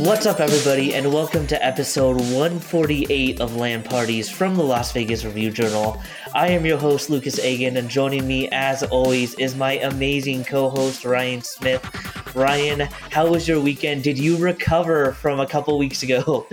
What's up, everybody, and welcome to episode 148 of Land Parties from the Las Vegas Review Journal. I am your host, Lucas Agan, and joining me, as always, is my amazing co host, Ryan Smith. Ryan, how was your weekend? Did you recover from a couple weeks ago?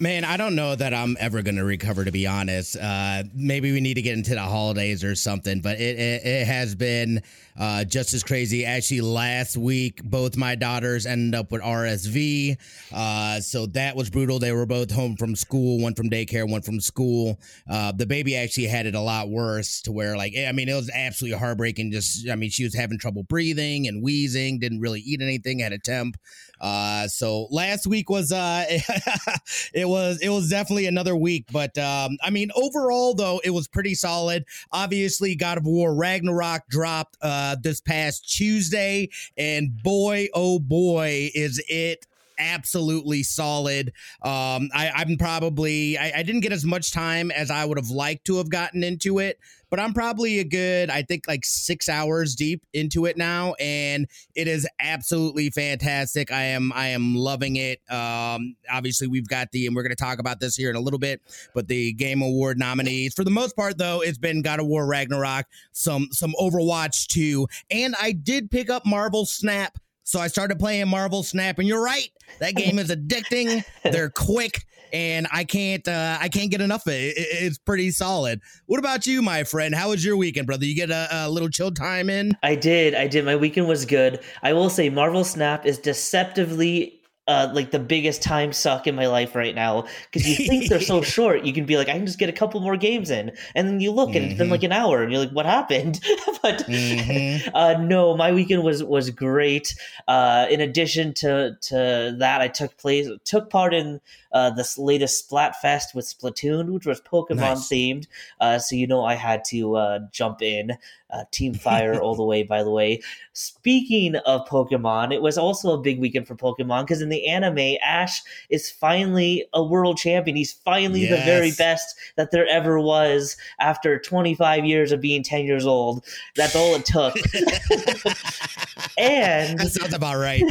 Man, I don't know that I'm ever going to recover, to be honest. Uh, maybe we need to get into the holidays or something, but it, it, it has been uh, just as crazy. Actually, last week, both my daughters ended up with RSV. Uh, so that was brutal. They were both home from school, one from daycare, one from school. Uh, the baby actually had it a lot worse to where, like, I mean, it was absolutely heartbreaking. Just, I mean, she was having trouble breathing and wheezing, didn't really eat anything, had a temp. Uh, so last week was uh, it was it was definitely another week, but um, I mean overall though it was pretty solid. Obviously, God of War Ragnarok dropped uh, this past Tuesday, and boy oh boy is it absolutely solid. Um, I, I'm probably I, I, didn't get as much time as I would have liked to have gotten into it, but I'm probably a good I think like six hours deep into it now, and it is absolutely fantastic. I am I am loving it. Um, obviously we've got the and we're going to talk about this here in a little bit, but the Game Award nominees for the most part though it's been God of War Ragnarok, some some Overwatch 2, and I did pick up Marvel Snap so I started playing Marvel Snap, and you're right, that game is addicting. They're quick, and I can't uh, I can't get enough of it. It's pretty solid. What about you, my friend? How was your weekend, brother? You get a, a little chill time in? I did. I did. My weekend was good. I will say, Marvel Snap is deceptively uh, like the biggest time suck in my life right now because you think they're so short. You can be like, I can just get a couple more games in, and then you look and mm-hmm. it's been like mm-hmm. an hour, and you're like, what happened? but mm-hmm. uh, no, my weekend was was great. Uh, in addition to to that, I took place took part in uh, this latest Splatfest with Splatoon, which was Pokemon nice. themed. Uh, so you know I had to uh, jump in. Uh, Team Fire all the way, by the way. Speaking of Pokemon, it was also a big weekend for Pokemon because in the anime, Ash is finally a world champion. He's finally yes. the very best that there ever was after 25 years of being 10 years old. That's all it took. and that sounds about right.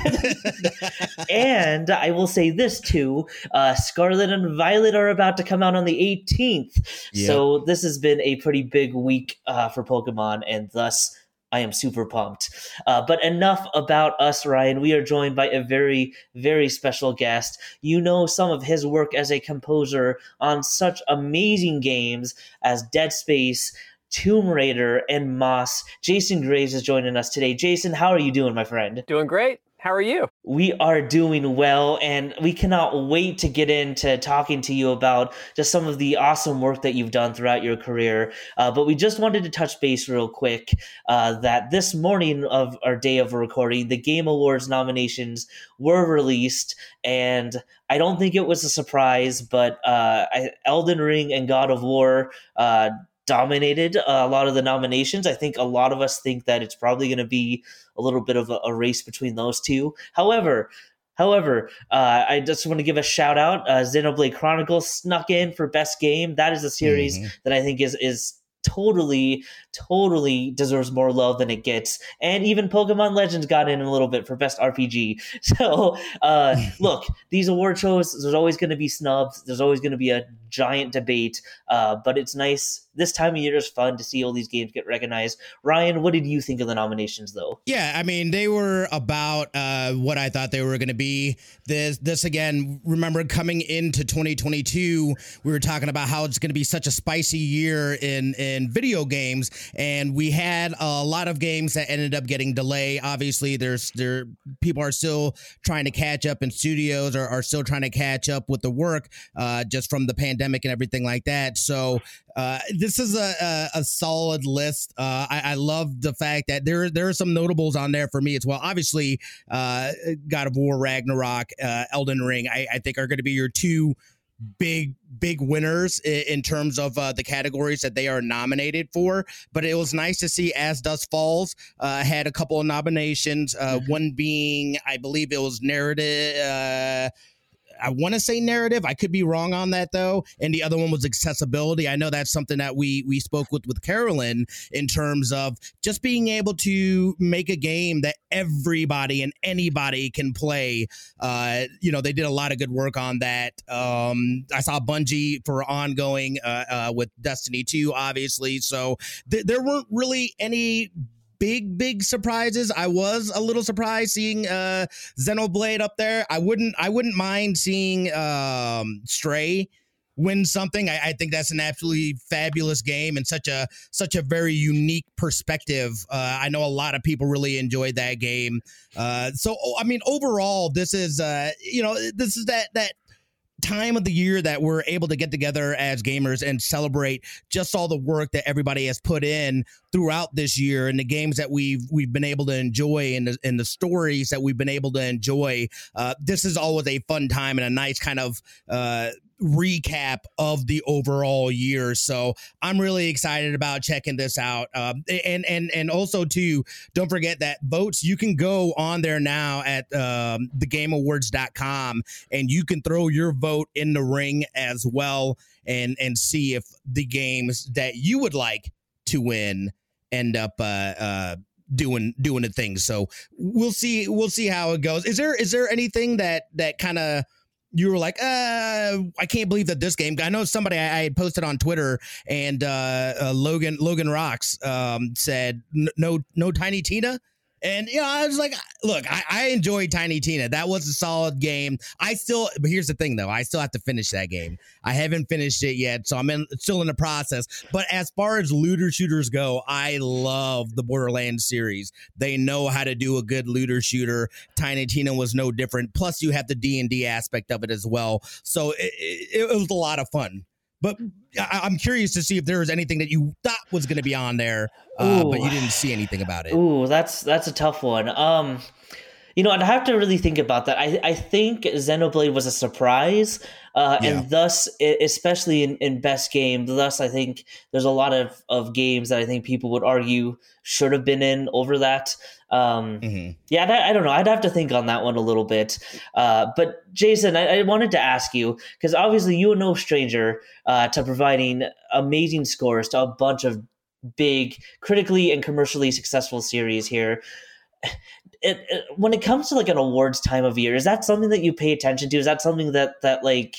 and I will say this too uh, Scarlet and Violet are about to come out on the 18th. Yep. So this has been a pretty big week uh, for Pokemon, and thus I am super pumped. Uh, but enough about us, Ryan. We are joined by a very, very special guest. You know some of his work as a composer on such amazing games as Dead Space, Tomb Raider, and Moss. Jason Graves is joining us today. Jason, how are you doing, my friend? Doing great. How are you? We are doing well, and we cannot wait to get into talking to you about just some of the awesome work that you've done throughout your career. Uh, but we just wanted to touch base real quick uh, that this morning of our day of recording, the Game Awards nominations were released, and I don't think it was a surprise, but uh, Elden Ring and God of War uh, dominated a lot of the nominations. I think a lot of us think that it's probably going to be a little bit of a, a, race between those two. However, however, uh, I just want to give a shout out. Uh, Xenoblade Chronicles snuck in for best game. That is a series mm-hmm. that I think is is totally, totally deserves more love than it gets. And even Pokemon Legends got in a little bit for best RPG. So, uh, look, these award shows, there's always going to be snubs. There's always going to be a giant debate. Uh, but it's nice this time of year is fun to see all these games get recognized. Ryan, what did you think of the nominations though? Yeah, I mean they were about uh, what I thought they were going to be. This this again, remember coming into 2022, we were talking about how it's going to be such a spicy year in in video games, and we had a lot of games that ended up getting delayed. Obviously, there's there people are still trying to catch up, and studios are, are still trying to catch up with the work uh, just from the pandemic and everything like that. So uh, this is a, a, a solid list. Uh, I, I, love the fact that there there are some notables on there for me as well. Obviously, uh, God of War, Ragnarok, uh, Elden Ring, I, I think are going to be your two big big winners in, in terms of uh, the categories that they are nominated for but it was nice to see As Dusk Falls uh, had a couple of nominations uh, mm-hmm. one being i believe it was narrative uh, I want to say narrative. I could be wrong on that though. And the other one was accessibility. I know that's something that we we spoke with with Carolyn in terms of just being able to make a game that everybody and anybody can play. Uh, you know, they did a lot of good work on that. Um, I saw Bungie for ongoing uh, uh, with Destiny 2, obviously. So th- there weren't really any big big surprises. I was a little surprised seeing uh Xenoblade up there. I wouldn't I wouldn't mind seeing um Stray win something. I, I, think that's an absolutely fabulous game and such a such a very unique perspective. Uh, I know a lot of people really enjoyed that game. Uh, so I mean, overall, this is uh, you know this is that that time of the year that we're able to get together as gamers and celebrate just all the work that everybody has put in throughout this year and the games that we've we've been able to enjoy and the, and the stories that we've been able to enjoy. Uh, this is always a fun time and a nice kind of uh, recap of the overall year. So I'm really excited about checking this out. Um, and and and also too, don't forget that votes you can go on there now at um, thegameawards.com and you can throw your vote in the ring as well and and see if the games that you would like to win end up uh, uh, doing doing the thing. So we'll see we'll see how it goes. Is there is there anything that that kind of you were like, uh, I can't believe that this game. I know somebody I, I posted on Twitter, and uh, uh, Logan Logan Rocks um, said, "No, no, Tiny Tina." And you know, I was like, look, I, I enjoyed Tiny Tina. That was a solid game. I still, but here's the thing, though, I still have to finish that game. I haven't finished it yet, so I'm in, still in the process. But as far as looter shooters go, I love the Borderlands series. They know how to do a good looter shooter. Tiny Tina was no different. Plus, you have the D and D aspect of it as well. So it, it, it was a lot of fun. But I, am curious to see if there was anything that you thought was going to be on there, uh, but you didn't see anything about it. Ooh, that's that's a tough one. Um, you know, I'd have to really think about that. I, I think Xenoblade was a surprise, uh, yeah. and thus, especially in, in best game, thus I think there's a lot of, of games that I think people would argue should have been in over that. Um, mm-hmm. Yeah, I, I, don't know. I'd have to think on that one a little bit. Uh, but Jason, I, I, wanted to ask you because obviously you are no stranger uh, to providing amazing scores to a bunch of big, critically and commercially successful series here. It, it, when it comes to like an awards time of year, is that something that you pay attention to? Is that something that that like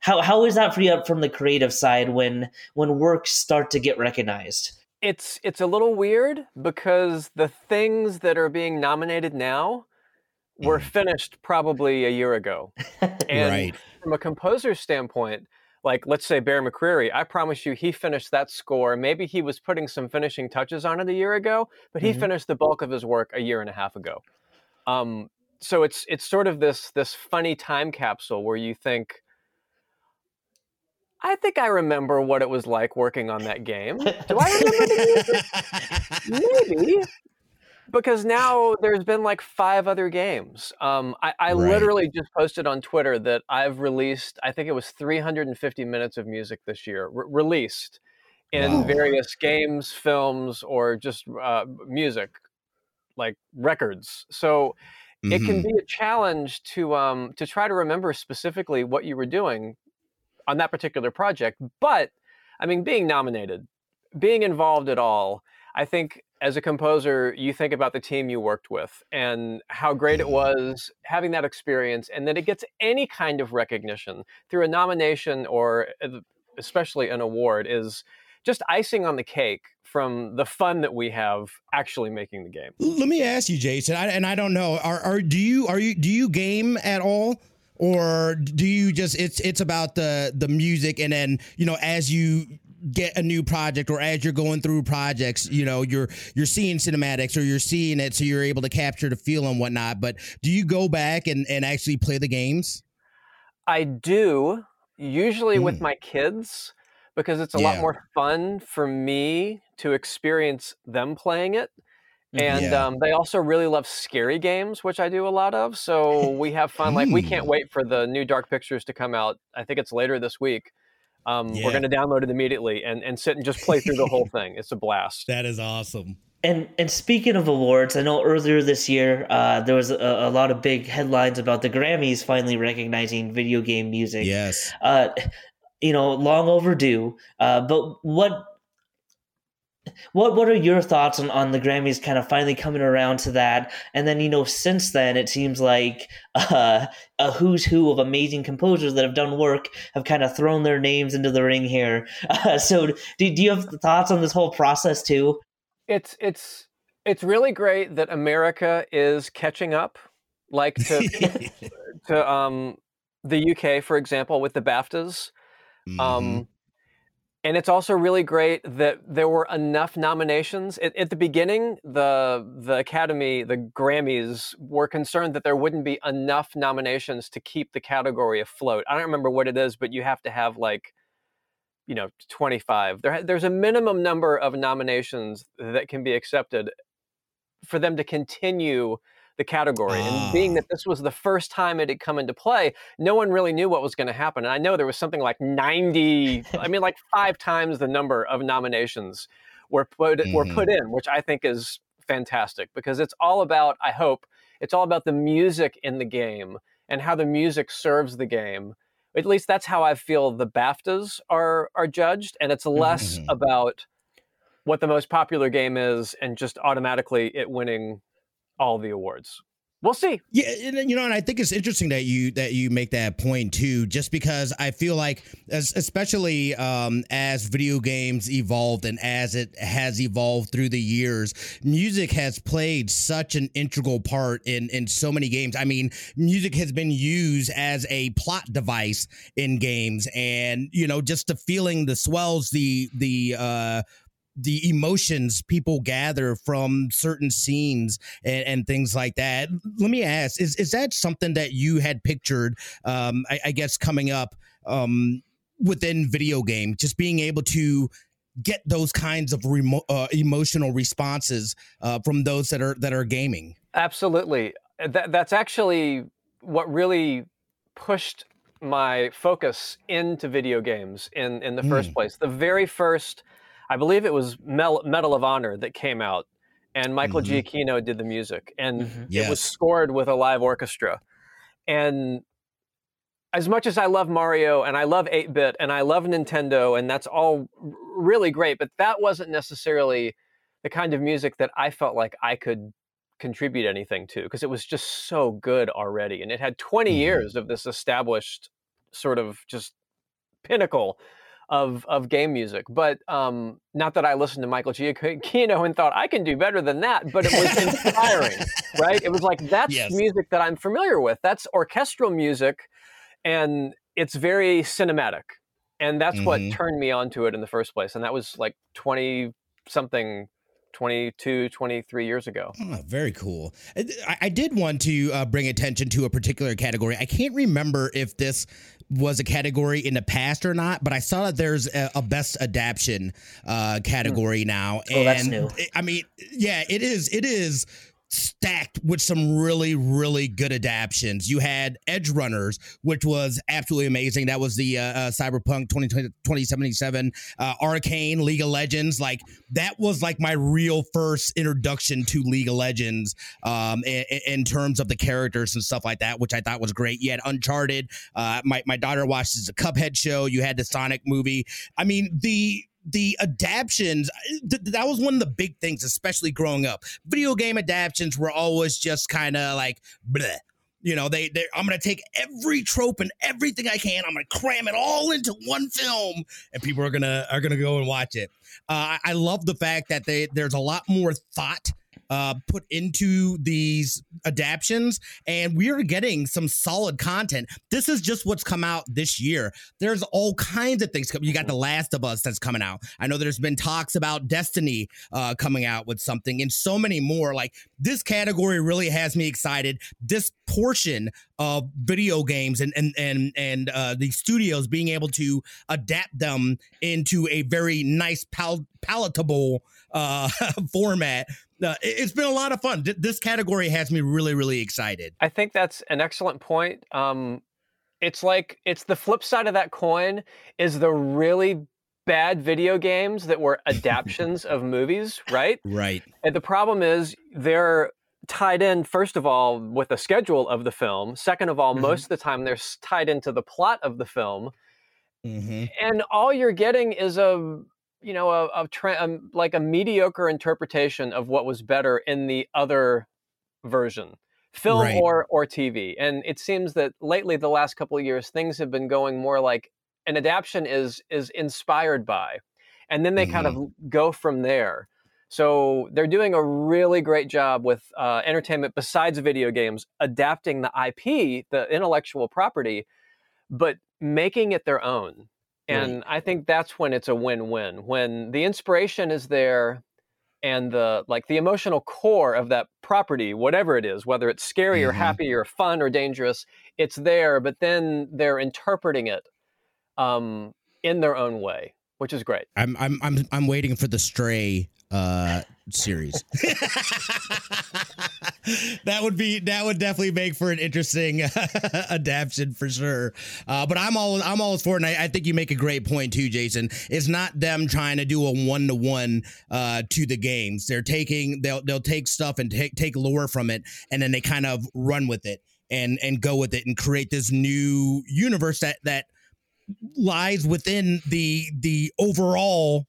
how how is that for you from the creative side when when works start to get recognized? it's it's a little weird because the things that are being nominated now were mm. finished probably a year ago. And right. from a composer standpoint, like let's say Bear McCreary, I promise you he finished that score. Maybe he was putting some finishing touches on it a year ago, but he mm-hmm. finished the bulk of his work a year and a half ago. Um, so it's it's sort of this this funny time capsule where you think, I think I remember what it was like working on that game. Do I remember the music? Maybe. Because now there's been like five other games. Um, I, I right. literally just posted on Twitter that I've released, I think it was 350 minutes of music this year, re- released in wow. various games, films, or just uh, music, like records. So mm-hmm. it can mm-hmm. be a challenge to um, to try to remember specifically what you were doing on that particular project. But I mean, being nominated, being involved at all, I think as a composer, you think about the team you worked with and how great it mm-hmm. was having that experience, and that it gets any kind of recognition through a nomination or uh, especially an award is just icing on the cake from the fun that we have actually making the game. Let me ask you, Jason, I, and I don't know, are, are do you are you do you game at all? or do you just it's it's about the the music and then you know as you get a new project or as you're going through projects you know you're you're seeing cinematics or you're seeing it so you're able to capture the feel and whatnot but do you go back and and actually play the games i do usually mm. with my kids because it's a yeah. lot more fun for me to experience them playing it and yeah. um, they also really love scary games, which I do a lot of. So we have fun. Like we can't hmm. wait for the new Dark Pictures to come out. I think it's later this week. Um, yeah. We're going to download it immediately and, and sit and just play through the whole thing. It's a blast. That is awesome. And and speaking of awards, I know earlier this year uh, there was a, a, lot of big headlines about the Grammys finally recognizing video game music. Yes. Uh, you know, long overdue. Uh, but what what what are your thoughts on, on the Grammys kind of finally coming around to that? And then you know, since then, it seems like uh, a who's who of amazing composers that have done work have kind of thrown their names into the ring here. Uh, so, do, do you have thoughts on this whole process too? It's it's it's really great that America is catching up, like to to um the UK, for example, with the BAFTAs. Mm-hmm. Um, and it's also really great that there were enough nominations. At, at, the beginning, the the Academy, the Grammys, were concerned that there wouldn't be enough nominations to keep the category afloat. I don't remember what it is, but you have to have like, you know, 25. There, there's a minimum number of nominations that can be accepted for them to continue the category. And being that ah. this was the first time it had come into play, no one really knew what was going to happen. And I know there was something like 90, I mean, like five times the number of nominations were put mm-hmm. were put mm-hmm. in, which I think is fantastic because it's all about, I hope, it's all about the music in the game and how the music serves the game. At least that's how I feel the BAFTAs are are judged, and it's less mm-hmm. about what the most popular game is and just automatically it winning all the awards. We'll see. Yeah, you know, and I think it's interesting that you that you make that point too, just because I feel like, as, especially um, as video games evolved and as it has evolved through the years, music has played such an integral part in in so many games. I mean, music has been used as a plot device in games, and you know, just the feeling, the swells, the the uh, the emotions people gather from certain scenes and, and, things like that. Let me ask: is is that something that you had pictured? Um, I, I, guess coming up um, within video game, just being able to get those kinds of remo- uh, emotional responses uh, from those that are that are gaming. Absolutely, that, that's actually what really pushed my focus into video games in in the mm. first place. The very first I believe it was Mel- Medal of Honor that came out, and Michael mm-hmm. Giacchino did the music, and mm-hmm. yes. it was scored with a live orchestra. And as much as I love Mario and I love 8 bit and I love Nintendo, and that's all really great, but that wasn't necessarily the kind of music that I felt like I could contribute anything to because it was just so good already. And it had 20 mm-hmm. years of this established sort of just pinnacle of of game music. But um, not that I listened to Michael Giacchino and thought I can do better than that, but it was inspiring, right? It was like that's yes. music that I'm familiar with. That's orchestral music, and it's very cinematic, and that's mm-hmm. what turned me onto it in the first place. And that was like twenty something 22 23 years ago oh, very cool I, I did want to uh, bring attention to a particular category i can't remember if this was a category in the past or not, but I saw that there's a, a best adaptation uh, category now. Oh, and that's new. I mean, yeah, it is. It is stacked with some really really good adaptations. You had Edgerunners, which was absolutely amazing. That was the uh, uh, cyberpunk 2020, 2077 uh, arcane league of legends. Like that was like my real first introduction to league of legends um, in, in, terms of the characters and stuff like that which i thought was great. You had uncharted uh, my, my daughter watches the cuphead show. You had the sonic movie. I mean the the adaptions th- that was one of the big things especially growing up video game adaptions were always just kind of like bleh. you know they they i'm gonna take every trope and everything i can i'm gonna cram it all into one film and people are gonna are gonna go and watch it uh, i love the fact that they there's a lot more thought uh, put into these adaptions, and we are getting some solid content. This is just what's come out this year. There's all kinds of things. You got The Last of Us that's coming out. I know there's been talks about Destiny uh, coming out with something, and so many more. Like this category really has me excited. This portion of video games and and and and uh, the studios being able to adapt them into a very nice pal- palatable uh, format uh, it's been a lot of fun. This category has me really, really excited. I think that's an excellent point. Um, it's like it's the flip side of that coin is the really bad video games that were adaptations of movies, right? Right. And the problem is they're tied in first of all with the schedule of the film. Second of all, mm-hmm. most of the time they're tied into the plot of the film. Mm-hmm. And all you're getting is a you know a, a, tra- a, um, like a mediocre interpretation of what was better in the other version film right. or or tv and it seems that lately the last couple of years things have been going more like an adaptation is is inspired by and then they mm-hmm. kind of mm-hmm. go from there so they're doing a really great job with uh, entertainment besides video games adapting the ip the intellectual property but making it their own and right. i think that's when it's a win-win when the inspiration is there and the like the emotional core of that property whatever it is whether it's scary mm-hmm. or happy or fun or dangerous it's there but then they're interpreting it um, in their own way which is great i'm i'm i'm, I'm waiting for the stray uh series. that would be that would definitely make for an interesting adaptation for sure. Uh, but I'm all I'm always for it. And I, I, think you make a great point too, Jason. It's not them trying to do a one to one to the games. They're taking they'll they'll take stuff and take take lore from it, and then they kind of run with it and and go with it and create this new universe that that lies within the the overall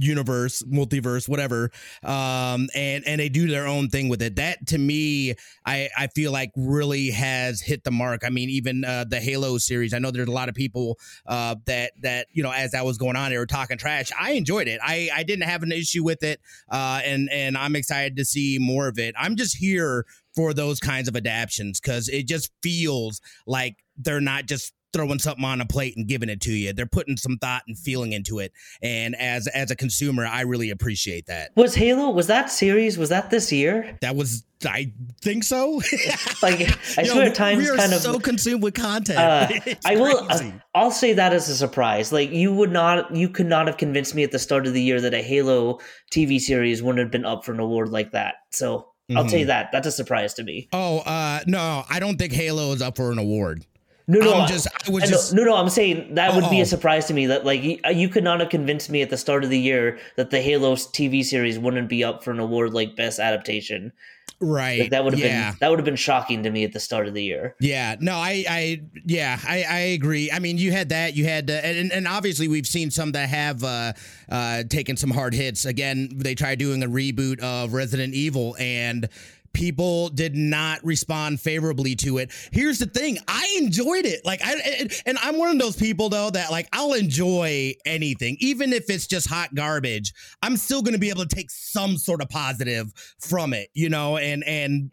universe, multiverse, whatever. Um, and and they do their own thing with it. That to me, I I feel like really has hit the mark. I mean, even uh, the Halo series. I know there's a lot of people uh, that that you know as that was going on, they were talking trash. I enjoyed it. I I didn't have an issue with it, uh, and and I'm excited to see more of it. I'm just here for those kinds of adaptations because it just feels like they're not just throwing something on a plate and giving it to you. They're putting some thought and feeling into it. And as as a consumer, I really appreciate that. Was Halo was that series was that this year? That was I think so. like I Yo, swear times we are kind of so consumed with content. Uh, I will uh, I'll say that as a surprise. Like you would not you could not have convinced me at the start of the year that a Halo TV series wouldn't have been up for an award like that. So I'll mm-hmm. tell you mm-hmm. that. That's a surprise to me. Oh, uh, no, I don't think Halo is up for an award. No, no, I'm just, I was just, no, no. I'm saying that would be a surprise to me. That like you, you could not have convinced me at the start of the year that the Halo TV series wouldn't be up for an award like best adaptation. Right. Like that would have yeah. been that would have been shocking to me at the start of the year. Yeah. No, I, I, yeah, I, I agree. I mean, you had that. You had, uh, and, and obviously we've seen some that have uh, uh, taken some hard hits. Again, they tried doing a reboot of Resident Evil, and people did not respond favorably to it. Here's the thing, I enjoyed it. Like I and I'm one of those people though that like I'll enjoy anything even if it's just hot garbage. I'm still going to be able to take some sort of positive from it, you know, and and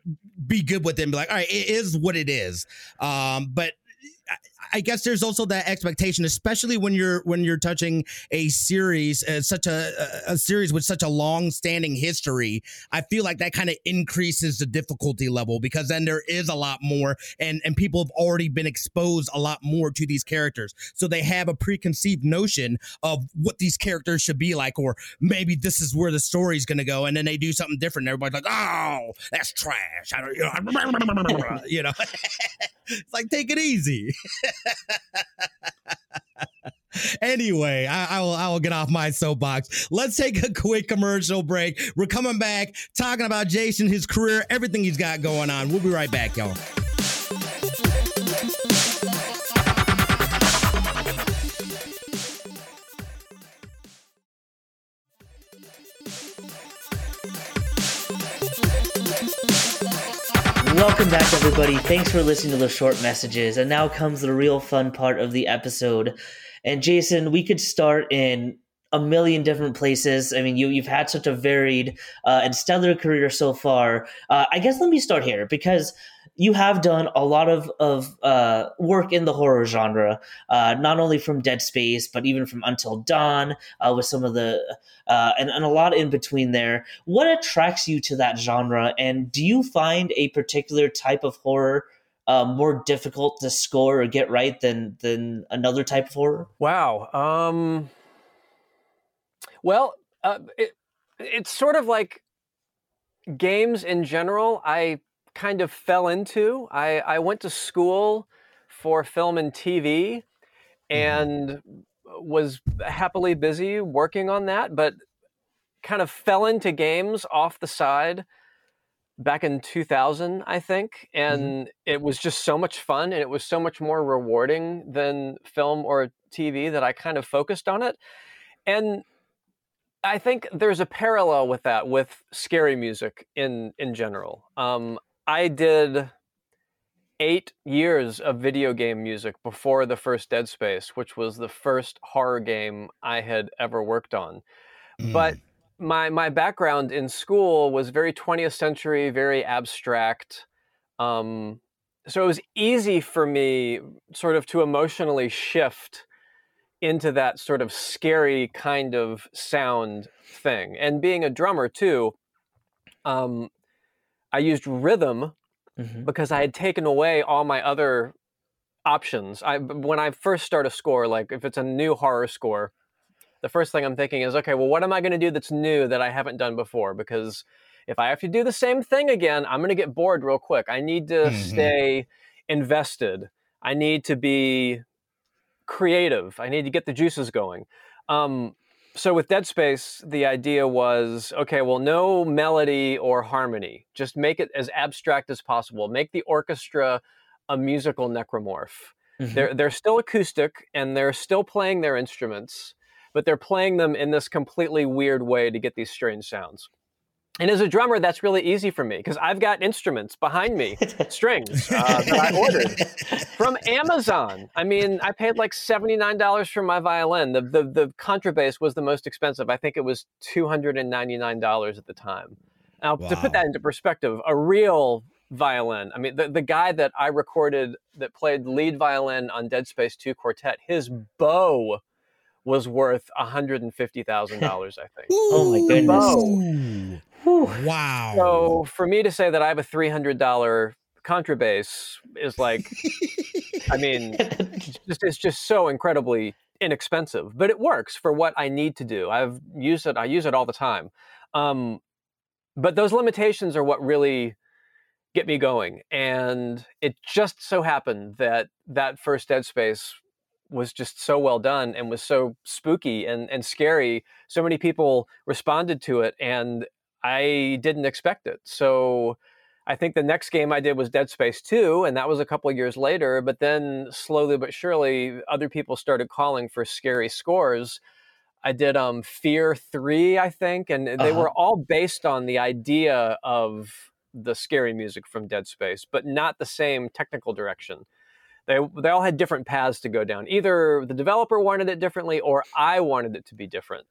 be good with it and be like, "All right, it is what it is." Um but I guess there's also that expectation, especially when you're when you're touching a series, uh, such a, a series with such a long-standing history. I feel like that kind of increases the difficulty level because then there is a lot more, and and people have already been exposed a lot more to these characters, so they have a preconceived notion of what these characters should be like, or maybe this is where the story's going to go, and then they do something different. And everybody's like, "Oh, that's trash." I don't, you know, you know? it's like take it easy. anyway, I, I, will I will get off my soapbox. Let's take a quick commercial break. We're coming back talking about Jason, his career, everything he's got going on. We'll be right back, y'all. Welcome back, everybody. Thanks for listening to the short messages. And now comes the real fun part of the episode. And Jason, we could start in a million different places. I mean, you you've had such a varied uh, and stellar career so far. Uh, I guess let me start here because you have done a lot of of uh, work in the horror genre, uh, not only from Dead Space, but even from Until Dawn, uh, with some of the uh, and, and a lot in between there. What attracts you to that genre, and do you find a particular type of horror? Uh, more difficult to score or get right than than another type of horror? Wow. Um, well, uh, it, it's sort of like games in general. I kind of fell into. I, I went to school for film and TV, mm-hmm. and was happily busy working on that, but kind of fell into games off the side back in 2000, I think. Mm-hmm. And mm-hmm. it was just so much fun and it was so much more rewarding than film or TV that I kind of focused on it. And I think there's a parallel with that with scary music in in general. Um, I did eight years of video game music before the first Dead Space, which was the first horror game I had ever worked on. Mm. But my my background in school was very 20th century, very abstract. Um, so it was easy for me sort of to emotionally shift into that sort of scary kind of sound thing. And being a drummer too, um, I used rhythm mm-hmm. because I had taken away all my other options. I when I first start a score, like if it's a new horror score, the first thing I'm thinking is, okay, well, what am I going to do that's new that I haven't done before? Because if I have to do the same thing again, I'm going to get bored real quick. I need to mm-hmm. stay invested. I need to be creative. I need to get the juices going. Um, so with Dead Space, the idea was okay, well, no melody or harmony. Just make it as abstract as possible. Make the orchestra a musical necromorph. Mm-hmm. They're they're still acoustic and they're still playing their instruments, but they're playing them in this completely weird way to get these strange sounds. And as a drummer, that's really easy for me because I've got instruments behind me, strings uh, that I ordered from Amazon. I mean, I paid like seventy nine dollars for my violin. The, the the contrabass was the most expensive. I think it was two hundred and ninety nine dollars at the time. Now, wow. to put that into perspective, a real violin. I mean, the, the guy that I recorded that played lead violin on Dead Space Two Quartet, his bow was worth $150,000, I think. oh my goodness. Wow. So for me to say that I have a $300 contrabass is like, I mean, it's just, it's just so incredibly inexpensive, but it works for what I need to do. I've used it, I use it all the time. Um, but those limitations are what really get me going. And it just so happened that that first Dead Space was just so well done and was so spooky and, and scary. So many people responded to it, and I didn't expect it. So I think the next game I did was Dead Space 2, and that was a couple years later. But then slowly but surely, other people started calling for scary scores. I did um, Fear 3, I think, and they uh-huh. were all based on the idea of the scary music from Dead Space, but not the same technical direction they they all had different paths to go down. Either the developer wanted it differently or I wanted it to be different.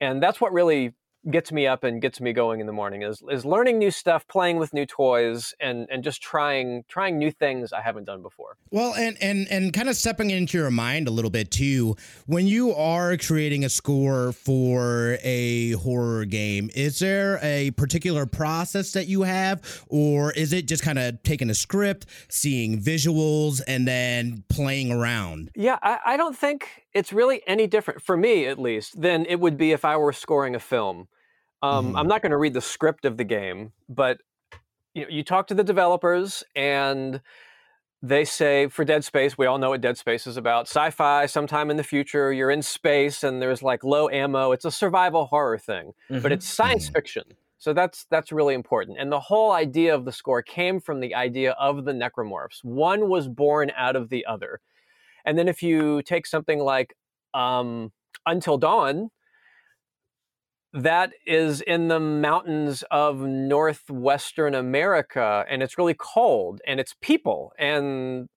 And that's what really gets me up and gets me going in the morning is is learning new stuff, playing with new toys, and and just trying trying new things I haven't done before. Well, and and and kind of stepping into your mind a little bit too. When you are creating a score for a horror game, is there a particular process that you have, or is it just kind of taking a script, seeing visuals, and then playing around? Yeah, I, I don't think it's really any different for me, at least, than it would be if I were scoring a film. Um, mm-hmm. I'm not going to read the script of the game, but you, know, you talk to the developers and they say for Dead Space, we all know what Dead Space is about. Sci-fi, sometime in the future, you're in space and there's like low ammo. It's a survival horror thing, mm-hmm. but it's science mm-hmm. fiction. So that's that's really important. And the whole idea of the score came from the idea of the necromorphs. One was born out of the other. And then if you take something like um, Until Dawn, that is in the mountains of northwestern America, and it's really cold, and it's people, and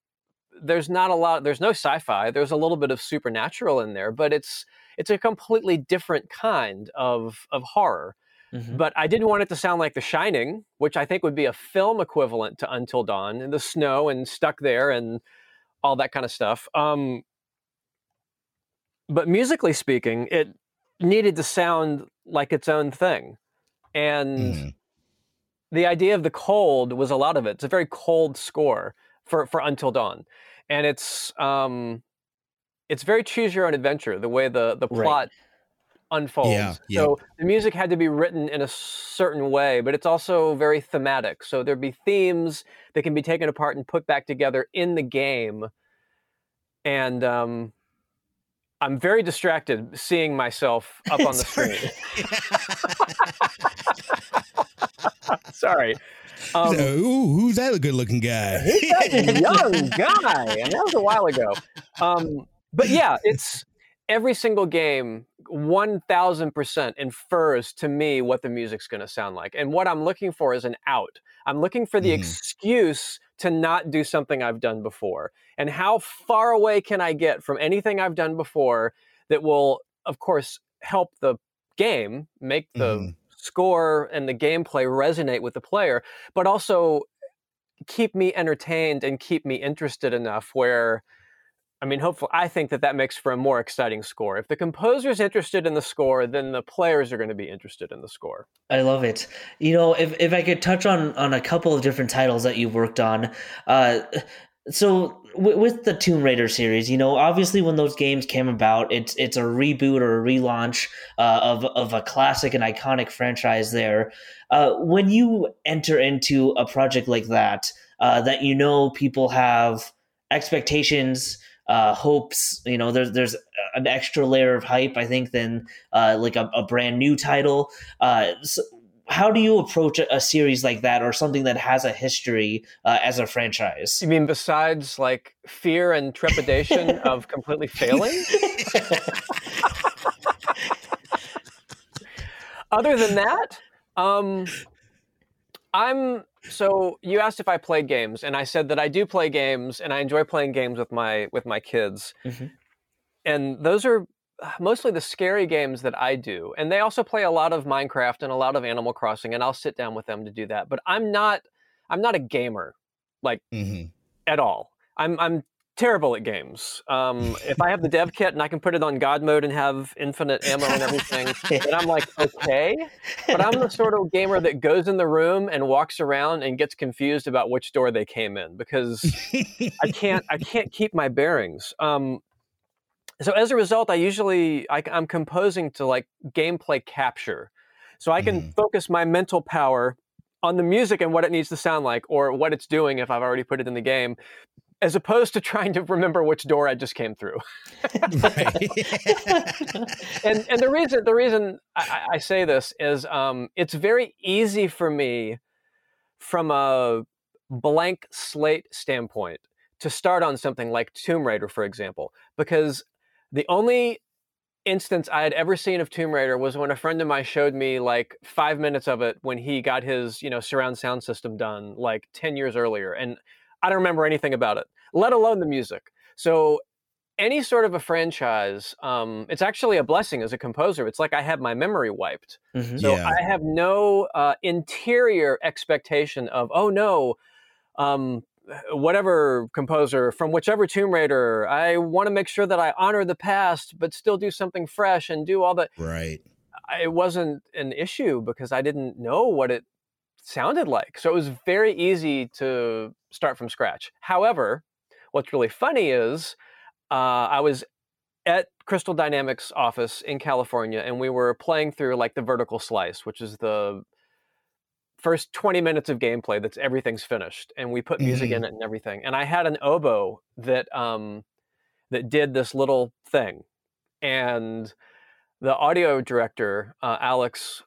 there's not a lot. There's no sci-fi. There's a little bit of supernatural in there, but it's it's a completely different kind of of horror. Mm-hmm. But I didn't want it to sound like The Shining, which I think would be a film equivalent to Until Dawn, and the snow and stuck there and all that kind of stuff. Um, but musically speaking, it needed to sound like its own thing. And mm. the idea of the cold was a lot of it. It's a very cold score for, for Until Dawn. And it's um it's very choose your own adventure, the way the, the plot right. unfolds. Yeah, yeah. So the music had to be written in a certain way, but it's also very thematic. So there'd be themes that can be taken apart and put back together in the game. And um I'm very distracted seeing myself up on the screen. Sorry. Um, so, ooh, who's that a good looking guy? He's a young guy. And that was a while ago. Um, but yeah, it's every single game 1000% infers to me what the music's going to sound like. And what I'm looking for is an out. I'm looking for the mm. excuse to not do something I've done before. And how far away can I get from anything I've done before that will, of course, help the game, make the mm. score and the gameplay resonate with the player, but also keep me entertained and keep me interested enough where I mean, hopefully, I think that that makes for a more exciting score. If the composer's interested in the score, then the players are going to be interested in the score. I love it. You know, if, if I could touch on on a couple of different titles that you've worked on, uh, so w- with the Tomb Raider series, you know, obviously when those games came about, it's it's a reboot or a relaunch uh, of of a classic and iconic franchise. There, uh, when you enter into a project like that, uh, that you know people have expectations uh, hopes. You know, there's there's an extra layer of hype, I think, than uh, like a, a, brand new title. Uh, so how do you approach a, a, series like that, or something that has a history uh, as a franchise? You mean besides like fear and trepidation of completely failing? Other than that, um, I'm so you asked if I played games, and I said that I do play games, and I enjoy playing games with my with my kids. Mm-hmm. And those are uh, mostly the scary games that I do. And they also play a lot of Minecraft and a lot of Animal Crossing, and I'll sit down with them to do that. But I'm not I'm not a gamer, like mm-hmm. at all. I'm I'm terrible at games. Um, if I have the dev kit and I can put it on God mode and have infinite ammo and everything, then I'm like, okay. But I'm the sort of gamer that goes in the room and walks around and gets confused about which door they came in because I can't I can't keep my bearings. Um, so as a result, I usually I, am composing to like gameplay capture, so I can mm. focus my mental power on the music and what it needs to sound like or what it's doing if I've already put it in the game as opposed to trying to remember which door I just came through. and and the reason the reason I, I say this is um, it's very easy for me from a blank slate standpoint to start on something like Tomb Raider, for example, because the only instance I had ever seen of Tomb Raider was when a friend of mine showed me like five minutes of it when he got his you know surround sound system done like ten years earlier, and I don't remember anything about it, let alone the music. So any sort of a franchise, um, it's actually a blessing as a composer. It's like I have my memory wiped. Mm-hmm. So yeah. I have no uh, interior expectation of, oh no, um, whatever composer from whichever Tomb Raider, I want to make sure that I honor the past, but still do something fresh and do all that. Right. It wasn't an issue because I didn't know what it sounded like. So it was very easy to start from scratch. However, what's really funny is uh, I was at Crystal Dynamics office in California and we were playing through like the vertical slice, which is the first 20 minutes of gameplay that's everything's finished and we put music mm-hmm. in it and everything. And I had an oboe that um that did this little thing. And the audio director, uh, Alex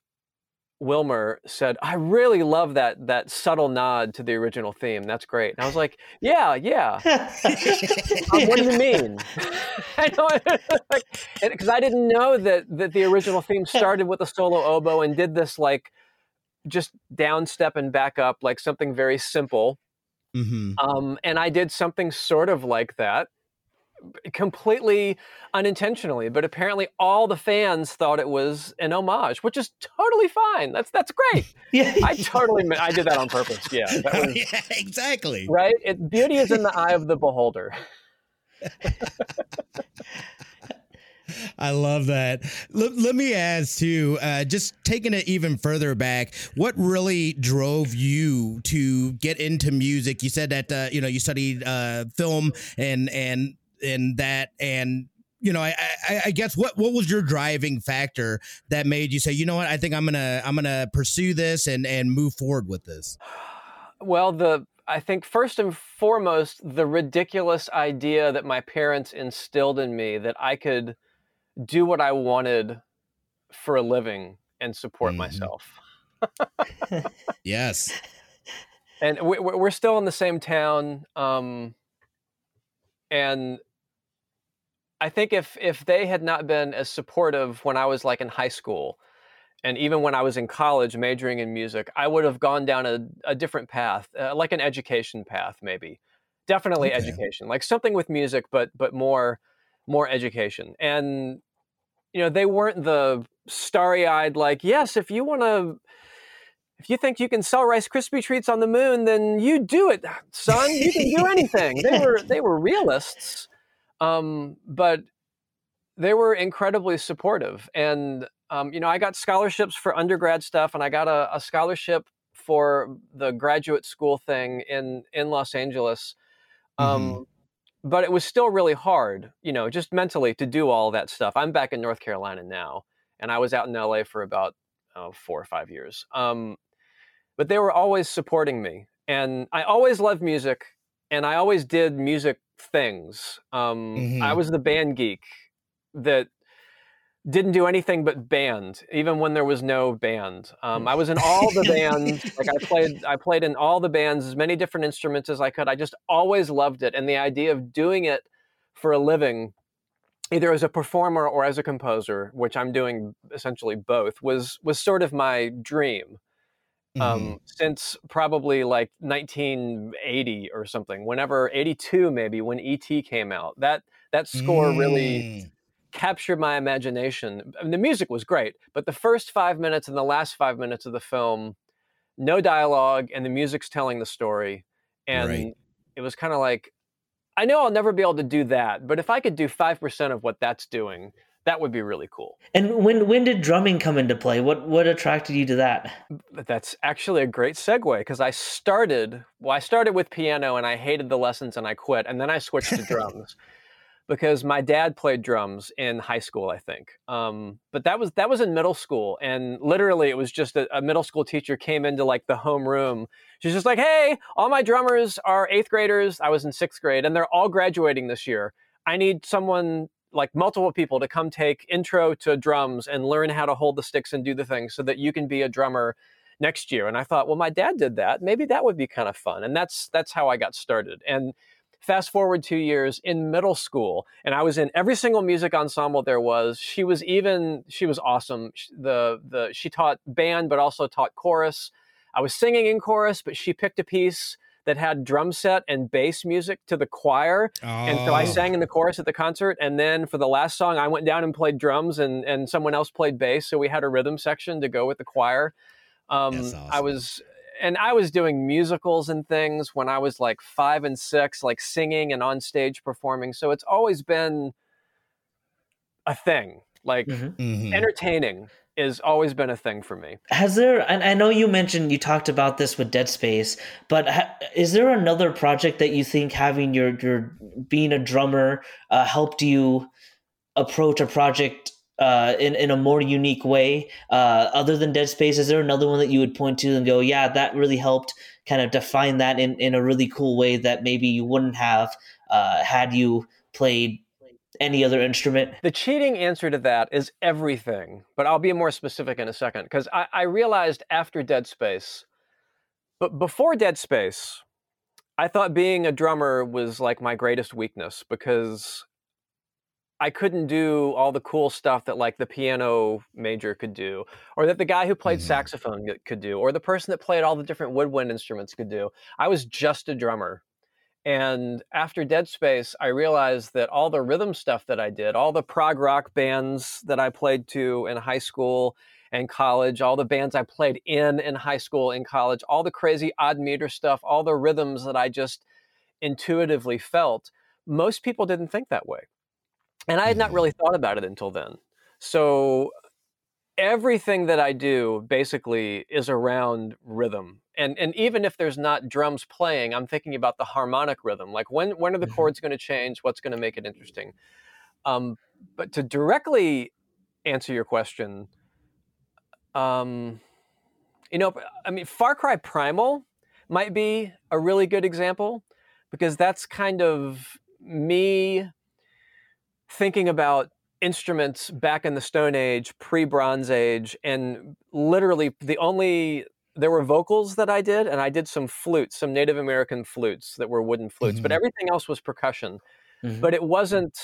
Wilmer said, "I really love that that subtle nod to the original theme. That's great." And I was like, "Yeah, yeah." um, what do you mean? Because I didn't know that that the original theme started with a solo oboe and did this like just down step and back up, like something very simple. Mm-hmm. Um, and I did something sort of like that completely unintentionally, but apparently all the fans thought it was an homage, which is totally fine. That's that's great. yeah, I totally I did that on purpose. Yeah, was, yeah exactly. Right. It, beauty is in the eye of the beholder. I love that. Let, let me ask too, uh, just taking it even further back, what really drove you to get into music? You said that uh, you know you studied uh, film and and in that and you know I, I, I guess what what was your driving factor that made you say you know what i think i'm gonna i'm gonna pursue this and and move forward with this well the I think first and foremost, the ridiculous idea that my parents instilled in me that I could do what I wanted for a living and support mm-hmm. myself. yes. And we, we're still in the same town. Um, and I think if if they had not been as supportive when I was like in high school, and even when I was in college majoring in music, I would have gone down a, a different path, uh, like an education path, maybe. Definitely okay. education, like something with music, but but more more education. And you know, they weren't the starry-eyed like, yes, if you want to if you think you can sell Rice Krispie treats on the moon, then you do it, son. You can do anything. they were they were realists, um, but they were incredibly supportive. And um, you know, I got scholarships for undergrad stuff, and I got a, a, scholarship for the graduate school thing in in Los Angeles. Um, mm-hmm. But it was still really hard, you know, just mentally to do all that stuff. I'm back in North Carolina now, and I was out in LA for about oh, four or five years. Um, but they were always supporting me, and I always loved music, and I always did music things. Um, mm-hmm. I was the band geek that didn't do anything but band, even when there was no band. Um, I was in all the bands. like I played, I played in all the bands, as many different instruments as I could. I just always loved it, and the idea of doing it for a living, either as a performer or as a composer, which I'm doing essentially both, was was sort of my dream. Um, mm-hmm. since probably like 1980 or something, whenever 82 maybe when ET came out, that that score mm. really captured my imagination. I mean, the music was great, but the first five minutes and the last five minutes of the film, no dialogue, and the music's telling the story. And right. it was kind of like, I know I'll never be able to do that, but if I could do 5% of what that's doing, that would be really cool. And when when did drumming come into play? What what attracted you to that? That's actually a great segue because I started well, I started with piano and I hated the lessons and I quit, and then I switched to drums because my dad played drums in high school, I think. Um, but that was that was in middle school, and literally it was just a, a, middle school teacher came into like the home room. She's just like, "Hey, all my drummers are eighth graders. I was in sixth grade, and they're all graduating this year. I need someone." Like multiple people to come take intro to drums and learn how to hold the sticks and do the things so that you can be a drummer next year. And I thought, well, my dad did that. Maybe that would be kind of fun. And that's that's how I got started. And Fast forward two years in middle school, and I was in every single music ensemble there was. She was even she was awesome. The the she taught band, but also taught chorus. I was singing in chorus, but she picked a piece that had drum set and bass music to the choir. Oh. And so I oh. sang in the chorus at the concert. And then for the last song, I went down and played drums and, and someone else played bass. So we had a rhythm section to go with the choir. Um, awesome. I was and I was doing musicals and things when I was like five and six, like singing and on stage performing. So it's always been a thing. Like mm-hmm. mm-hmm. entertaining is always been a thing for me. Has there? And I know you mentioned you talked about this with Dead Space, but ha, is there another project that you think having your your being a drummer uh, helped you approach a project uh, in in a more unique way uh, other than Dead Space? Is there another one that you would point to and go, yeah, that really helped kind of define that in in a really cool way that maybe you wouldn't have uh, had you played any other instrument? The cheating answer to that is everything, but I'll be more specific in a second because I, I realized after Dead Space, but before Dead Space. I thought being a drummer was like my greatest weakness because I couldn't do all the cool stuff that like the piano major could do, or that the guy who played mm-hmm. saxophone could do, or the person that played all the different woodwind instruments could do. I was just a drummer. And after Dead Space, I realized that all the rhythm stuff that I did, all the prog rock bands that I played to in high school and college, all the bands I played in in high school and college, all the crazy odd meter stuff, all the rhythms that I just intuitively felt, most people didn't think that way. And I had not mm-hmm. really thought about it until then. So everything that I do basically is around rhythm. And and even if there's not drums playing, I'm thinking about the harmonic rhythm. Like when when are the mm-hmm. chords going to change? What's going to make it interesting? Um, but to directly answer your question, um, you know, I mean, Far Cry Primal might be a really good example because that's kind of me thinking about instruments back in the Stone Age, pre Bronze Age, and literally the only there were vocals that I did, and I did some flutes, some Native American flutes that were wooden flutes, mm-hmm. but everything else was percussion. Mm-hmm. But it wasn't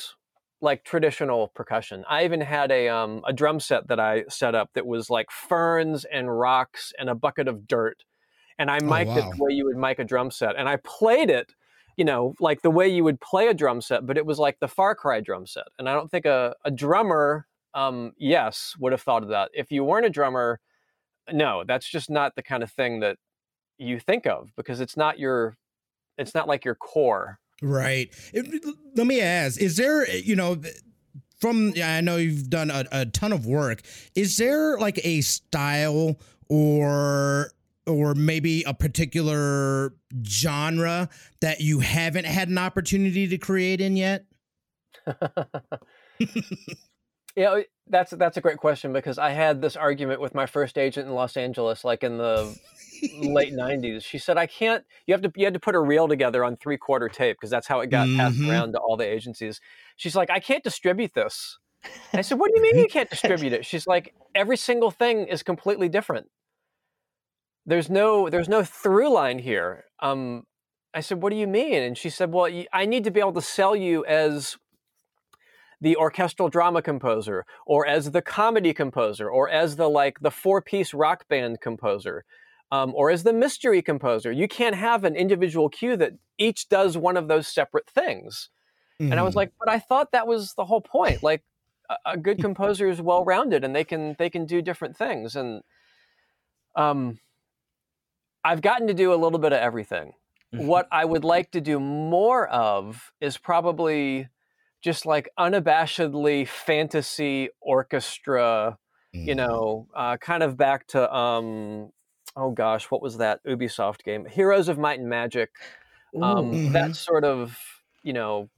like traditional percussion. I even had a um, a drum set that I set up that was like ferns and rocks and a bucket of dirt, and I oh, mic'd oh, wow. it the way you would mic a drum set, and I played it you know, like the way you would play a drum set, but it was like the Far Cry drum set. And I don't think a, a drummer, um, yes, would have thought of that. If you weren't a drummer, no, that's just not the kind of thing that you think of because it's not your, it's not like your core. Right. Let me ask: Is there, you know, from I know you've done a, a ton of work. Is there like a style or or maybe a particular genre that you haven't had an opportunity to create in yet? yeah, that's that's a great question because I had this argument with my first agent in Los Angeles, like in the late '90s. She said, "I can't. You have to. You had to put a reel together on three quarter tape because that's how it got mm-hmm. passed around to all the agencies." She's like, "I can't distribute this." I said, "What do you mean you can't distribute it?" She's like, "Every single thing is completely different." There's no there's no through line here. Um, I said, what do you mean? And she said, well, I need to be able to sell you as the orchestral drama composer or as the comedy composer or as the like the four piece rock band composer um, or as the mystery composer you can't have an individual cue that each does one of those separate things mm-hmm. and i was mm-hmm. like but i thought that was the whole point like a, a good composer is well rounded and they can they can do different things and um I've gotten to do a little bit of everything. Mm-hmm. What I would like to do more of is probably just like unabashedly fantasy orchestra, mm-hmm. you know, uh, kind of back to um, oh gosh, what was that Ubisoft game? Heroes of Might and Magic. Um, mm-hmm. That sort of you know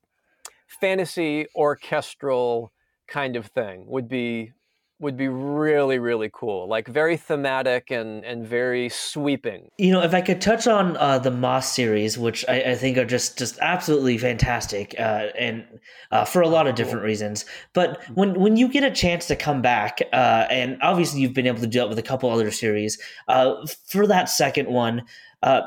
fantasy orchestral kind of thing would be would be really really cool like very thematic and and very sweeping you know if i could touch on uh, the moss series which I, I, think are just just absolutely fantastic uh, and uh, for a lot of different reasons but mm-hmm. when when you get a chance to come back uh, and obviously you've been able to do that with a couple other series uh, for that second one uh,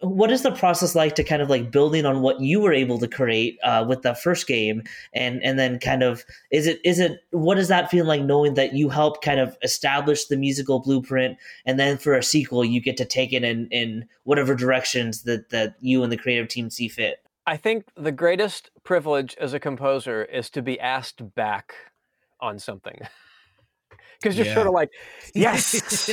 what is the process like to kind of like building on what you were able to create uh, with the first game? And and then kind of is it is it what does that feel like knowing that you help kind of establish the musical blueprint and then for a sequel you get to take it in in whatever directions that that you and the creative team see fit? I think the greatest privilege as a composer is to be asked back on something because you're yeah. sort of like, yes,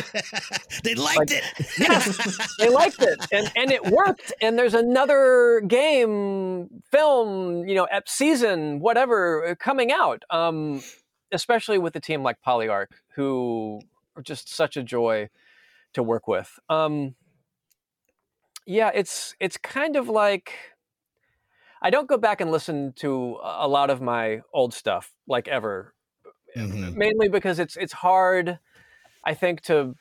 they liked like, it. yes, they liked it, and and it worked. And there's another game, film, you know, season, whatever, uh, coming out. Um, especially with a team like Polyarc, who are just such a joy to work with. Um, yeah, it's it's kind of like. I don't go back and listen to a lot of my old stuff like ever mm-hmm. mainly because it's it's hard, I think, to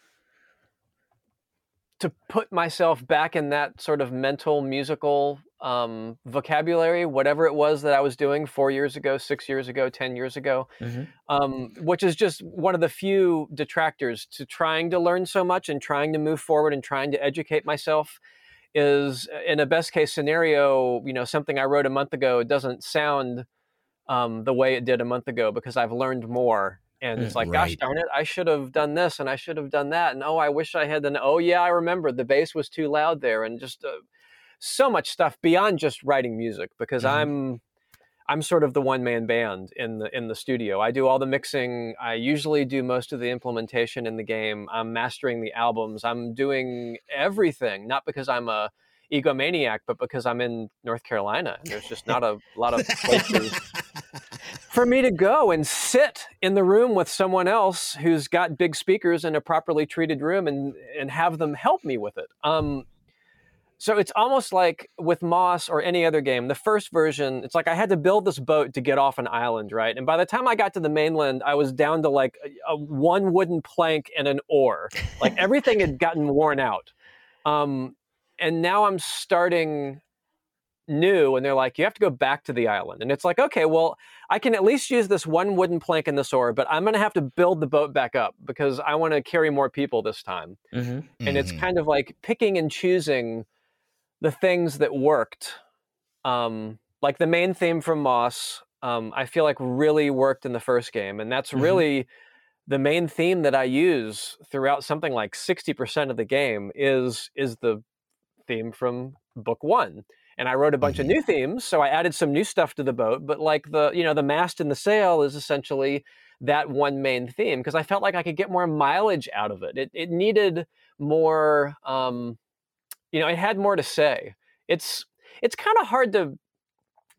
to put myself back in that sort of mental musical um, vocabulary, whatever it was that I was doing four years ago, six years ago, ten years ago, mm-hmm. um, which is just one of the few detractors to trying to learn so much and trying to move forward and trying to educate myself. Is in a best case scenario, you know, something I wrote a month ago doesn't sound um, the way it did a month ago because I've learned more. And it's mm, like, right. gosh darn it, I should have done this and I should have done that. And oh, I wish I had done. Oh, yeah, I remember the bass was too loud there, and just uh, so much stuff beyond just writing music because mm-hmm. I'm I'm sort of the one man band in the in the studio. I do all the mixing. I usually do most of the implementation in the game. I'm mastering the albums. I'm doing everything, not because I'm a egomaniac, but because I'm in North Carolina. There's just not a lot of places for me to go and sit in the room with someone else who's got big speakers in a properly treated room and and have them help me with it. Um, so it's almost like with Moss or any other game, the first version, it's like I had to build this boat to get off an island, right? And by the time I got to the mainland, I was down to like a, a one wooden plank and an oar. Like everything had gotten worn out. Um, and now I'm starting new and they're like you have to go back to the island and it's like okay well i can at least use this one wooden plank in this oar but i'm going to have to build the boat back up because i want to carry more people this time mm-hmm. and mm-hmm. it's kind of like picking and choosing the things that worked um, like the main theme from moss um, i feel like really worked in the first game and that's mm-hmm. really the main theme that i use throughout something like 60% of the game is is the theme from book one and I wrote a bunch mm-hmm. of new themes. So I added some new stuff to the boat, but like the you know the mast and the sail is essentially that one main theme because I felt like I could get more mileage out of it. It it needed more, um, you know, it had more to say. It's it's kind of hard to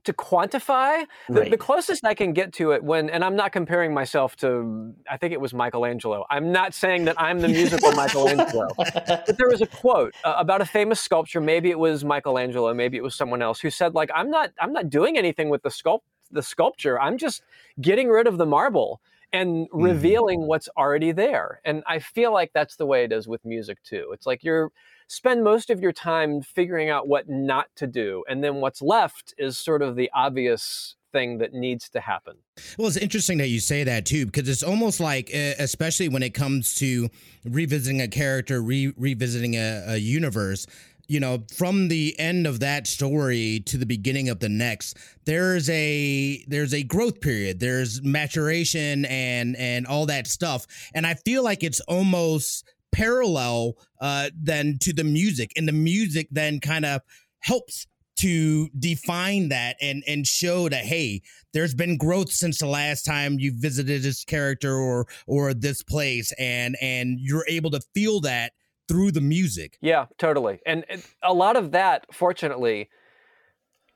to quantify. The, right. the, closest I can get to it when, and I'm not comparing myself to, I think it was Michelangelo. I'm not saying that I'm the musical Michelangelo. But there was a quote uh, about a famous sculpture. Maybe it was Michelangelo, maybe it was someone else who said, like, I'm not, I'm not doing anything with the sculpt, the sculpture. I'm just getting rid of the marble and mm-hmm. revealing mm. what's already there. And I feel like that's the way it is with music too. It's like you're spend most of your time figuring out what not to do. And then what's left is sort of the obvious thing that needs to happen. Well, it's interesting that you say that too, because it's almost like, eh, especially when it comes to revisiting a character, re- revisiting a, a universe, you know from the end of that story to the beginning of the next there's a there's a growth period there's maturation and and all that stuff and i feel like it's almost parallel uh, then to the music, and the music then kind of helps to define that and and show that hey there's been growth since the last time you visited this character or or this place and and you're able to feel that through the music yeah totally and a lot of that fortunately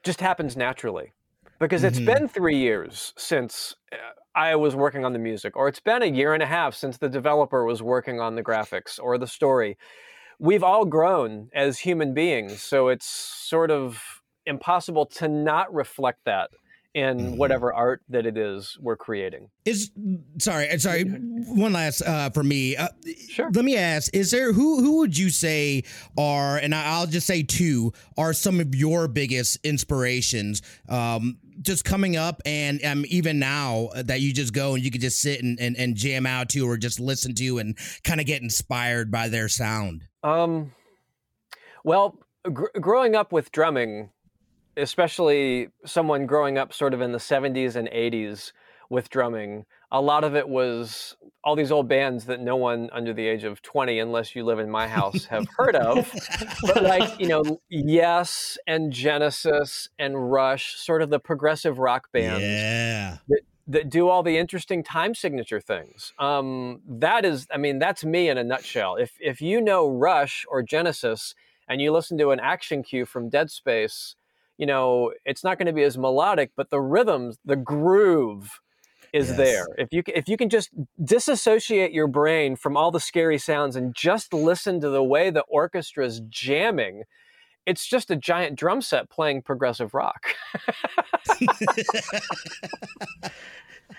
just happens naturally because it's mm-hmm. been three years since uh, I was working on the music, or it's been a year and a half since the developer was working on the graphics or the story. We've all grown as human beings, so it's sort of impossible to not reflect that in mm-hmm. whatever art that it is we're creating. Is sorry, uh, sorry. One last uh, for me. Uh, sure. Let me ask: Is there who who would you say are, and I'll just say two, are some of your biggest inspirations? Um, just coming up and um, even now that you just go and you can just sit and, and, and jam out to or just listen to and kind of get inspired by their sound. Um well gr- growing up with drumming especially someone growing up sort of in the 70s and 80s with drumming a lot of it was all these old bands that no one under the age of 20 unless you live in my house have heard of. But like you know yes and genesis and rush sort of the progressive rock bands yeah. that, that do all the interesting time signature things. Um, that is i mean that's me in a nutshell. If if you know rush or genesis and you listen to an action cue from dead space you know it's not going to be as melodic but the rhythms the groove is yes. there. If you if you can just disassociate your brain from all the scary sounds and just listen to the way the orchestra is jamming, it's just a giant drum set playing progressive rock.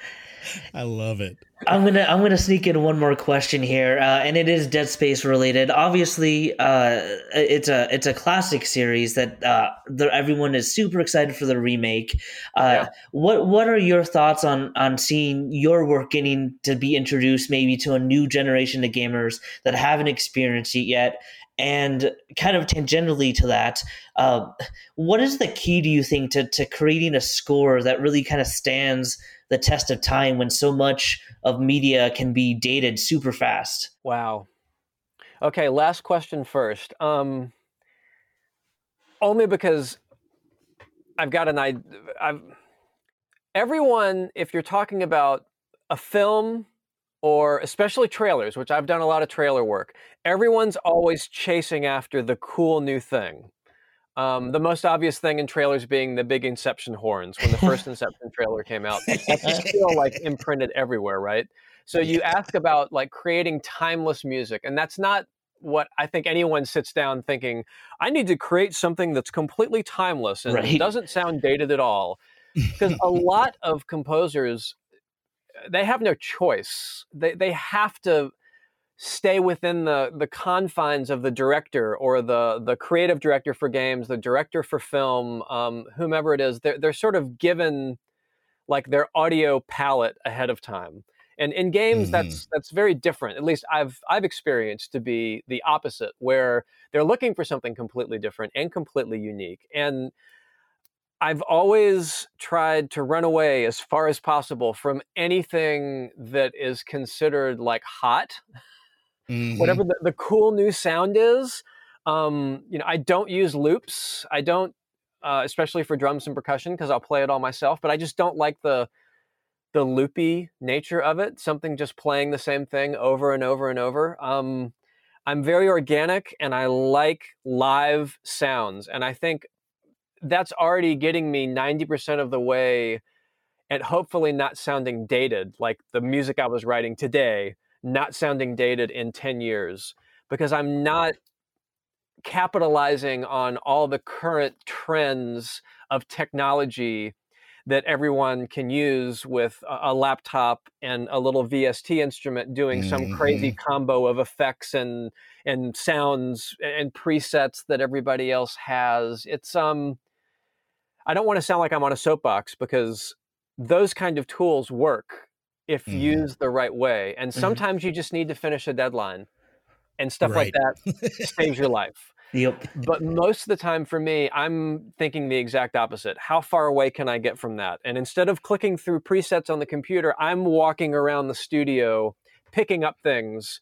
I love it. I'm gonna I'm gonna sneak in one more question here, uh, and it is Dead Space related. Obviously, uh, it's a it's a classic series that uh, the, everyone is super excited for the remake. Uh, yeah. What what are your thoughts on on seeing your work getting to be introduced maybe to a new generation of gamers that haven't experienced it yet? And kind of tangentially to that, uh, what is the key do you think to to creating a score that really kind of stands the test of time when so much of media can be dated super fast. Wow. Okay, last question first. Um, only because I've got an idea. I've, everyone, if you're talking about a film or especially trailers, which I've done a lot of trailer work, everyone's always chasing after the cool new thing. Um, the most obvious thing in trailers being the big Inception horns when the first Inception trailer came out. That's still like imprinted everywhere, right? So you ask about like creating timeless music, and that's not what I think anyone sits down thinking, I need to create something that's completely timeless and right. doesn't sound dated at all. Because a lot of composers, they have no choice. They, they have to stay within the the confines of the director or the the creative director for games, the director for film, um, whomever it is. They're they're sort of given like their audio palette ahead of time. And in games, mm-hmm. that's that's very different. At least I've I've experienced to be the opposite, where they're looking for something completely different and completely unique. And I've always tried to run away as far as possible from anything that is considered like hot, mm-hmm. whatever the, the, cool new sound is. Um, you know, I don't use loops. I don't, uh, especially for drums and percussion, because I'll play it all myself. But I just don't like the the loopy nature of it. Something just playing the same thing over and over and over. Um, I'm very organic, and I like live sounds. And I think that's already getting me 90% of the way and hopefully not sounding dated like the music I was writing today, not sounding dated in 10 years because I'm not capitalizing on all the current trends of technology that everyone can use with a, laptop and a little VST instrument doing some mm-hmm. crazy combo of effects and and sounds and presets that everybody else has. It's um I don't want to sound like I'm on a soapbox because those kind of tools work if mm-hmm. used the right way. And mm-hmm. sometimes mm-hmm. you just need to finish a deadline and stuff right. like that saves your life. Yep. But most of the time for me, I'm thinking the exact opposite. How far away can I get from that? And instead of clicking through presets on the computer, I'm walking around the studio, picking up things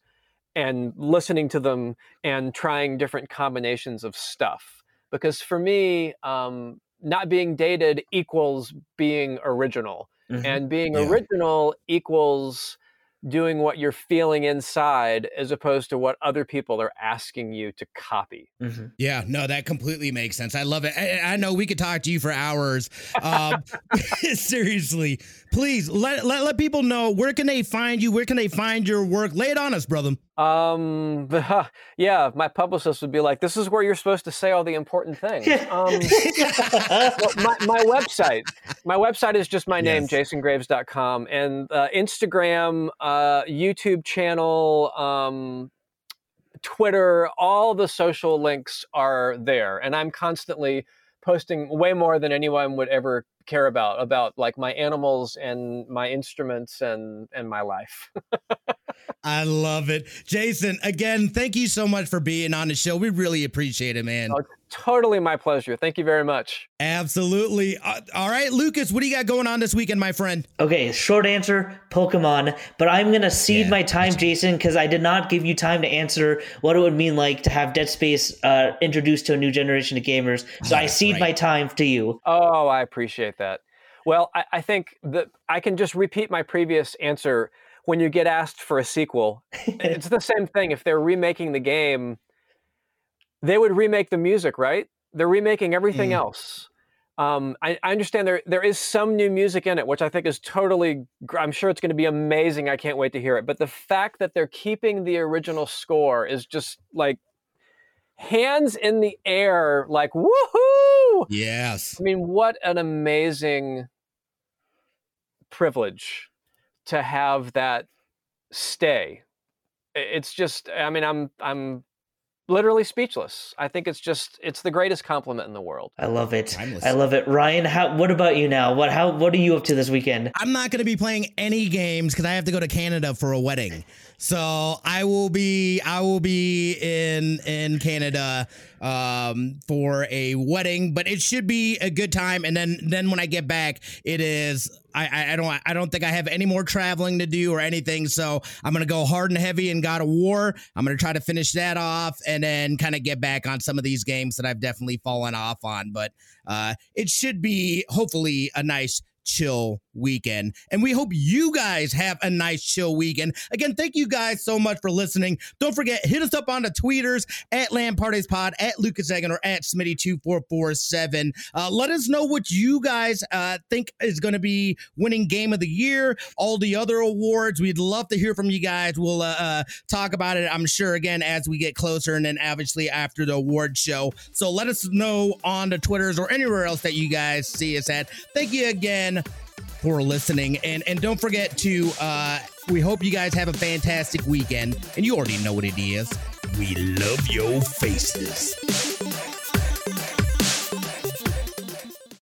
and listening to them and trying different combinations of stuff. Because for me, um, not being dated equals being original. Mm-hmm. And being yeah. original equals doing what you're feeling inside as opposed to what other people are asking you to copy. Mm-hmm. Yeah, no, that completely makes sense. I love it. I, I know we could talk to you for hours. Um, seriously, please let, let let people know where can they find you? Where can they find your work? Lay it on us, brother. Um, yeah, my publicist would be like, "This is where you're supposed to say all the important things." Um, well, my, my website, my website is just my name, yes. jasongraves.com, and uh, Instagram, uh, YouTube channel, um, Twitter, all the social links are there, and I'm constantly posting way more than anyone would ever care about about like my animals and my instruments and and my life. I love it. Jason, again, thank you so much for being on the show. We really appreciate it, man. Oh, totally my pleasure. Thank you very much. Absolutely. Uh, all right, Lucas, what do you got going on this weekend, my friend? Okay, short answer Pokemon, but I'm going to cede yeah, my time, Jason, because I did not give you time to answer what it would mean like to have Dead Space uh, introduced to a new generation of gamers. So I cede right. my time to you. Oh, I appreciate that. Well, I, I think that I can just repeat my previous answer when you get asked for a sequel. it's the same thing. If they're remaking the game, they would remake the music, right? They're remaking everything mm. else. Um, I, I, understand there there is some new music in it, which I think is totally. I'm sure it's going to be amazing. I can't wait to hear it. But the fact that they're keeping the original score is just like hands in the air, like woohoo! Yes. I mean, what an amazing privilege to have that stay. It's just, I mean, I'm, I'm literally speechless. I think it's just, it's the greatest compliment in the world. I love it. Timeless. I love it. Ryan, how, what about you now? What, how, what are you up to this weekend? I'm not going to be playing any games because I have to go to Canada for a wedding. So I will be, I will be in, in Canada um, for a wedding, but it should be a good time. And then then when I get back, it is I, I don't I don't think I have any more traveling to do or anything. So I'm gonna go hard and heavy in God of War. I'm gonna try to finish that off and then kind of get back on some of these games that I've definitely fallen off on. But uh, it should be hopefully a nice chill weekend. And we hope you guys have a nice chill weekend. Again, thank you guys so much for listening. Don't forget, hit us up on the tweeters at Land Parties Pod, at Lucas Egan, or at Smitty2447. Uh, let us know what you guys uh, think is going to be winning game of the year, all the other awards. We'd love to hear from you guys. We'll uh, uh talk about it, I'm sure, again, as we get closer and then obviously after the award show. So let us know on the Twitters or anywhere else that you guys see us at. Thank you again for listening. And and don't forget to uh, We hope you guys have a fantastic weekend, and you already know what it is. We love your faces.